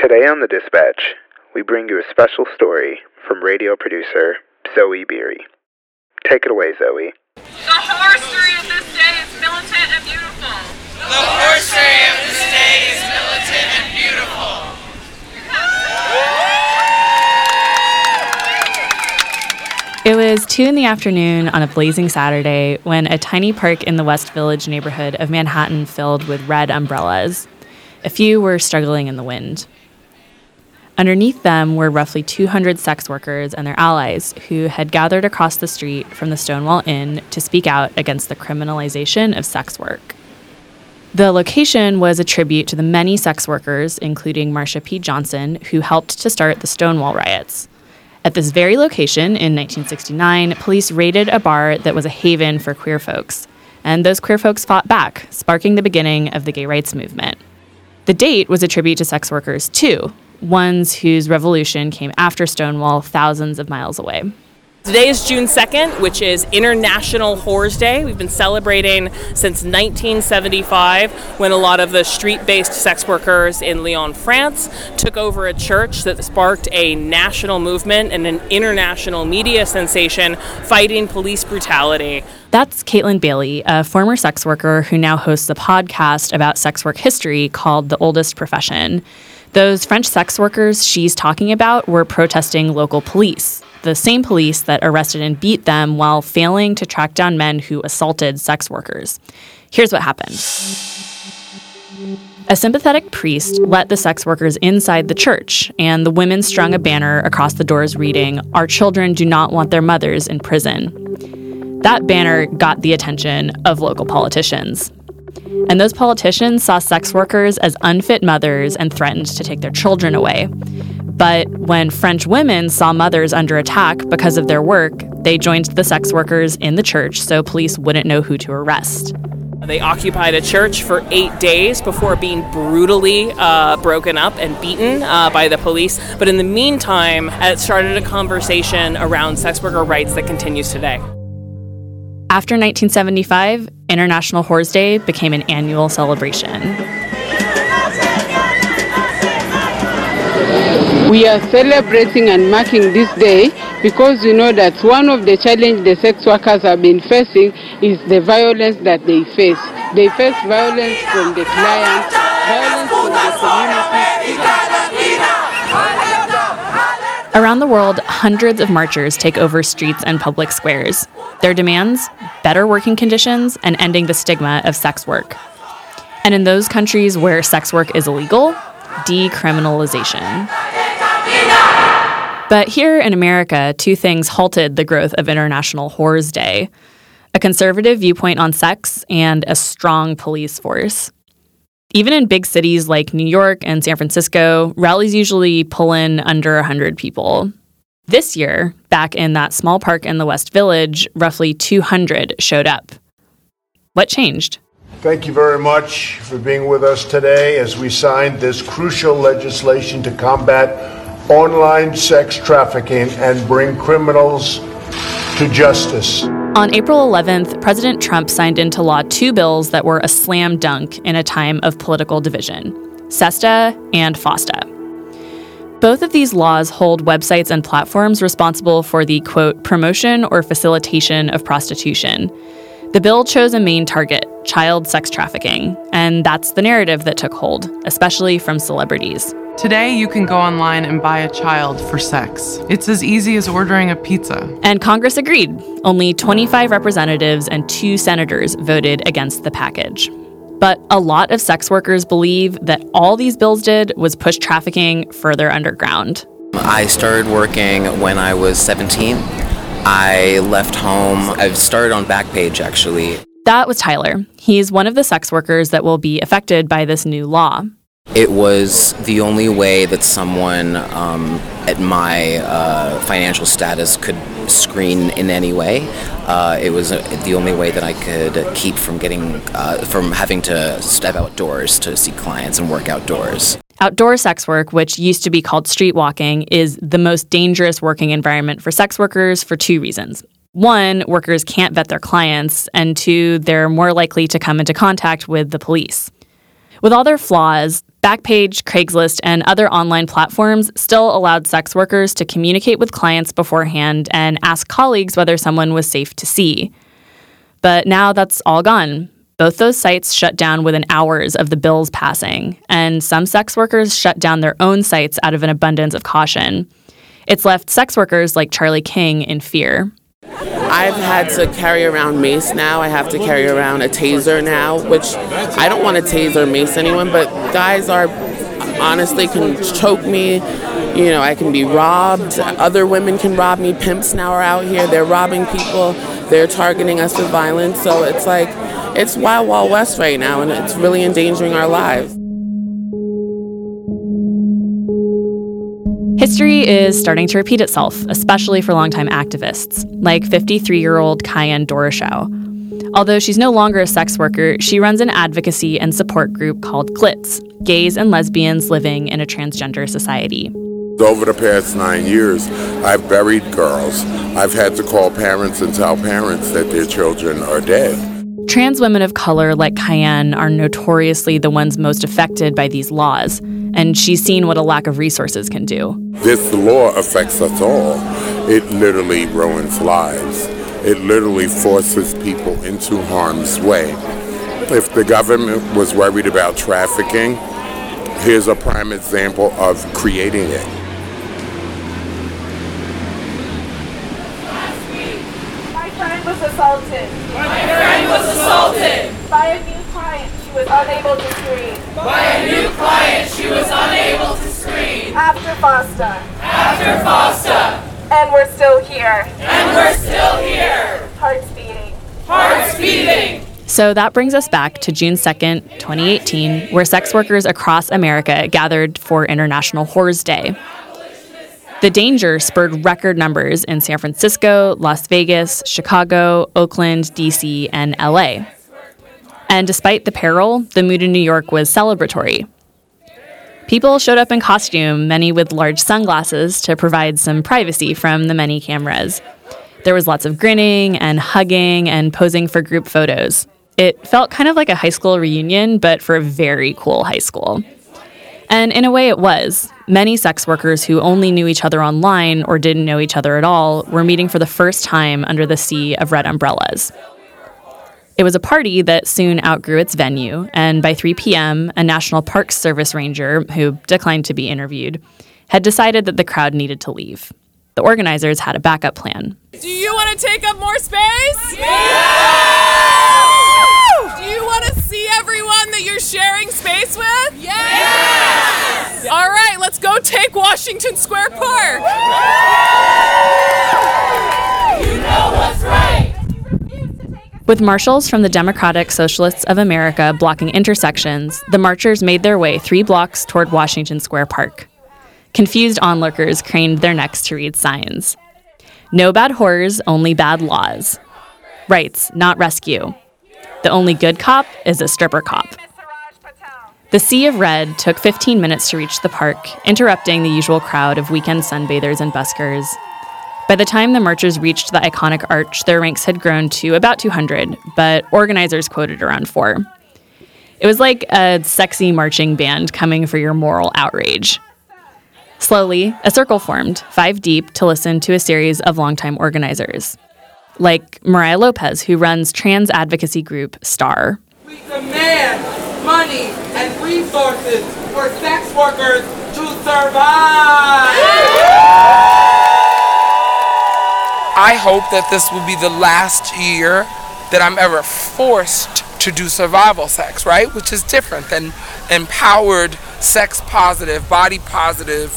Today on The Dispatch, we bring you a special story from radio producer Zoe Beery. Take it away, Zoe. The horsery of this day is militant and beautiful. The horsery of this day is militant and beautiful. It was 2 in the afternoon on a blazing Saturday when a tiny park in the West Village neighborhood of Manhattan filled with red umbrellas. A few were struggling in the wind. Underneath them were roughly 200 sex workers and their allies who had gathered across the street from the Stonewall Inn to speak out against the criminalization of sex work. The location was a tribute to the many sex workers, including Marsha P. Johnson, who helped to start the Stonewall riots. At this very location in 1969, police raided a bar that was a haven for queer folks. And those queer folks fought back, sparking the beginning of the gay rights movement. The date was a tribute to sex workers, too, ones whose revolution came after Stonewall thousands of miles away. Today is June 2nd, which is International Whores Day. We've been celebrating since 1975 when a lot of the street based sex workers in Lyon, France took over a church that sparked a national movement and an international media sensation fighting police brutality. That's Caitlin Bailey, a former sex worker who now hosts a podcast about sex work history called The Oldest Profession. Those French sex workers she's talking about were protesting local police, the same police that arrested and beat them while failing to track down men who assaulted sex workers. Here's what happened. A sympathetic priest let the sex workers inside the church, and the women strung a banner across the doors reading, Our children do not want their mothers in prison. That banner got the attention of local politicians. And those politicians saw sex workers as unfit mothers and threatened to take their children away. But when French women saw mothers under attack because of their work, they joined the sex workers in the church so police wouldn't know who to arrest. They occupied a church for eight days before being brutally uh, broken up and beaten uh, by the police. But in the meantime, it started a conversation around sex worker rights that continues today. After 1975, International Whores Day became an annual celebration. We are celebrating and marking this day because we know that one of the challenges the sex workers have been facing is the violence that they face. They face violence from the clients, violence from the community. Around the world, hundreds of marchers take over streets and public squares. Their demands better working conditions and ending the stigma of sex work. And in those countries where sex work is illegal, decriminalization. But here in America, two things halted the growth of International Whores Day a conservative viewpoint on sex and a strong police force. Even in big cities like New York and San Francisco, rallies usually pull in under 100 people. This year, back in that small park in the West Village, roughly 200 showed up. What changed? Thank you very much for being with us today as we signed this crucial legislation to combat online sex trafficking and bring criminals to justice. On April 11th, President Trump signed into law two bills that were a slam dunk in a time of political division SESTA and FOSTA. Both of these laws hold websites and platforms responsible for the quote, promotion or facilitation of prostitution. The bill chose a main target child sex trafficking, and that's the narrative that took hold, especially from celebrities. Today, you can go online and buy a child for sex. It's as easy as ordering a pizza. And Congress agreed. Only 25 representatives and two senators voted against the package. But a lot of sex workers believe that all these bills did was push trafficking further underground. I started working when I was 17. I left home. I've started on Backpage actually. That was Tyler. He's one of the sex workers that will be affected by this new law. It was the only way that someone um, at my uh, financial status could screen in any way. Uh, it was uh, the only way that I could keep from getting uh, from having to step outdoors to see clients and work outdoors. Outdoor sex work, which used to be called street walking, is the most dangerous working environment for sex workers for two reasons. One, workers can't vet their clients, and two, they're more likely to come into contact with the police. With all their flaws, Backpage, Craigslist, and other online platforms still allowed sex workers to communicate with clients beforehand and ask colleagues whether someone was safe to see. But now that's all gone. Both those sites shut down within hours of the bills passing, and some sex workers shut down their own sites out of an abundance of caution. It's left sex workers like Charlie King in fear. I've had to carry around mace now. I have to carry around a taser now, which I don't want to taser mace anyone, but guys are honestly can choke me. You know, I can be robbed. Other women can rob me. Pimps now are out here. They're robbing people. They're targeting us with violence. So it's like, it's wild, wild west right now, and it's really endangering our lives. History is starting to repeat itself, especially for longtime activists, like 53 year old Ceyenne Doroshow. Although she's no longer a sex worker, she runs an advocacy and support group called GLITS Gays and Lesbians Living in a Transgender Society. Over the past nine years, I've buried girls. I've had to call parents and tell parents that their children are dead. Trans women of color like Ceyenne are notoriously the ones most affected by these laws, and she's seen what a lack of resources can do. This law affects us all. It literally ruins lives. It literally forces people into harm's way. If the government was worried about trafficking, here's a prime example of creating it. My friend was assaulted. My friend was assaulted. By a new client she was unable to screen. By a new client she was unable to screen. After FOSTA. After FOSTA. And we're still here. And we're still here. Hearts beating. Hearts beating. So that brings us back to June 2nd, 2018, where sex workers across America gathered for International Whores Day. The danger spurred record numbers in San Francisco, Las Vegas, Chicago, Oakland, DC, and LA. And despite the peril, the mood in New York was celebratory. People showed up in costume, many with large sunglasses to provide some privacy from the many cameras. There was lots of grinning and hugging and posing for group photos. It felt kind of like a high school reunion, but for a very cool high school. And in a way, it was. Many sex workers who only knew each other online or didn't know each other at all were meeting for the first time under the sea of red umbrellas. It was a party that soon outgrew its venue, and by 3 p.m., a National Parks Service ranger, who declined to be interviewed, had decided that the crowd needed to leave. The organizers had a backup plan. Do you want to take up more space? Do you want to see everyone that you're sharing space with? Yes! All right, let's go take Washington Square Park. You know what's right. With marshals from the Democratic Socialists of America blocking intersections, the marchers made their way three blocks toward Washington Square Park. Confused onlookers craned their necks to read signs. No bad horrors, only bad laws. Rights, not rescue. The only good cop is a stripper cop. The sea of red took 15 minutes to reach the park, interrupting the usual crowd of weekend sunbathers and buskers. By the time the marchers reached the iconic arch, their ranks had grown to about 200, but organizers quoted around four. It was like a sexy marching band coming for your moral outrage. Slowly, a circle formed, five deep, to listen to a series of longtime organizers. Like Mariah Lopez, who runs trans advocacy group STAR. We demand money and resources for sex workers to survive. I hope that this will be the last year that I'm ever forced to do survival sex, right? Which is different than empowered, sex positive, body positive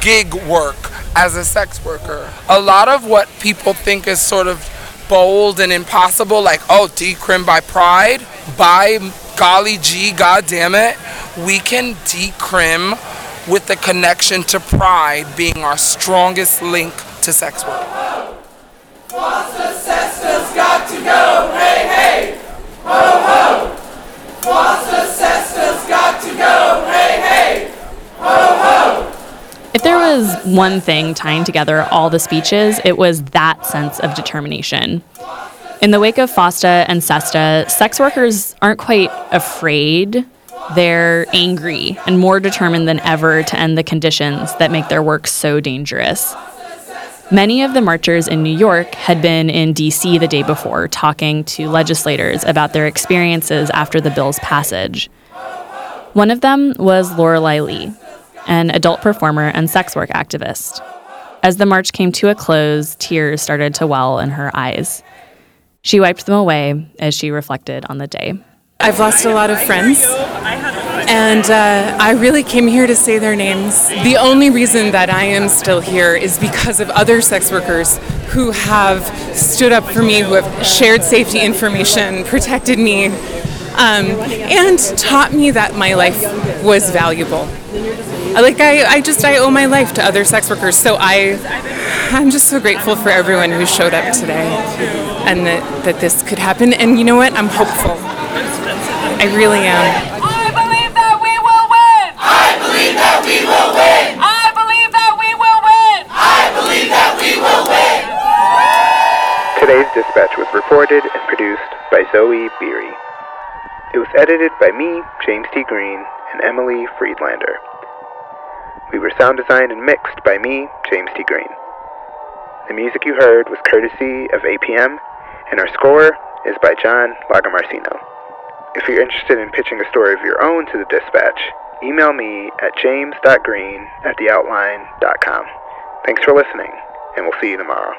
gig work as a sex worker. A lot of what people think is sort of bold and impossible, like, oh, decrim by pride, by golly gee, god damn it, we can decrim with the connection to pride being our strongest link to sex work. FOSTA got to go, hey, hey! Ho, ho! FOSTA SESTA's got to go, hey, hey! Ho, ho! If there was one thing tying together all the speeches, it was that sense of determination. In the wake of FOSTA and SESTA, sex workers aren't quite afraid They're angry and more determined than ever to end the conditions that make their work so dangerous. Many of the marchers in New York had been in DC the day before talking to legislators about their experiences after the bill's passage. One of them was Lorelei Lee, an adult performer and sex work activist. As the march came to a close, tears started to well in her eyes. She wiped them away as she reflected on the day. I've lost a lot of friends, and uh, I really came here to say their names. The only reason that I am still here is because of other sex workers who have stood up for me, who have shared safety information, protected me, um, and taught me that my life was valuable. Like I, I just I owe my life to other sex workers, so I, I'm just so grateful for everyone who showed up today, and that that this could happen. And you know what? I'm hopeful. I really am. I believe that we will win. I believe that we will win. I believe that we will win. I believe that we will win. Today's dispatch was reported and produced by Zoe Beery. It was edited by me, James T. Green, and Emilie Friedlander. We were sound designed and mixed by me, James T. Green. The music you heard was courtesy of APM, and our score is by John Lagomarsino. If you're interested in pitching a story of your own to the dispatch, email me at james.green at theoutline.com. Thanks for listening, and we'll see you tomorrow.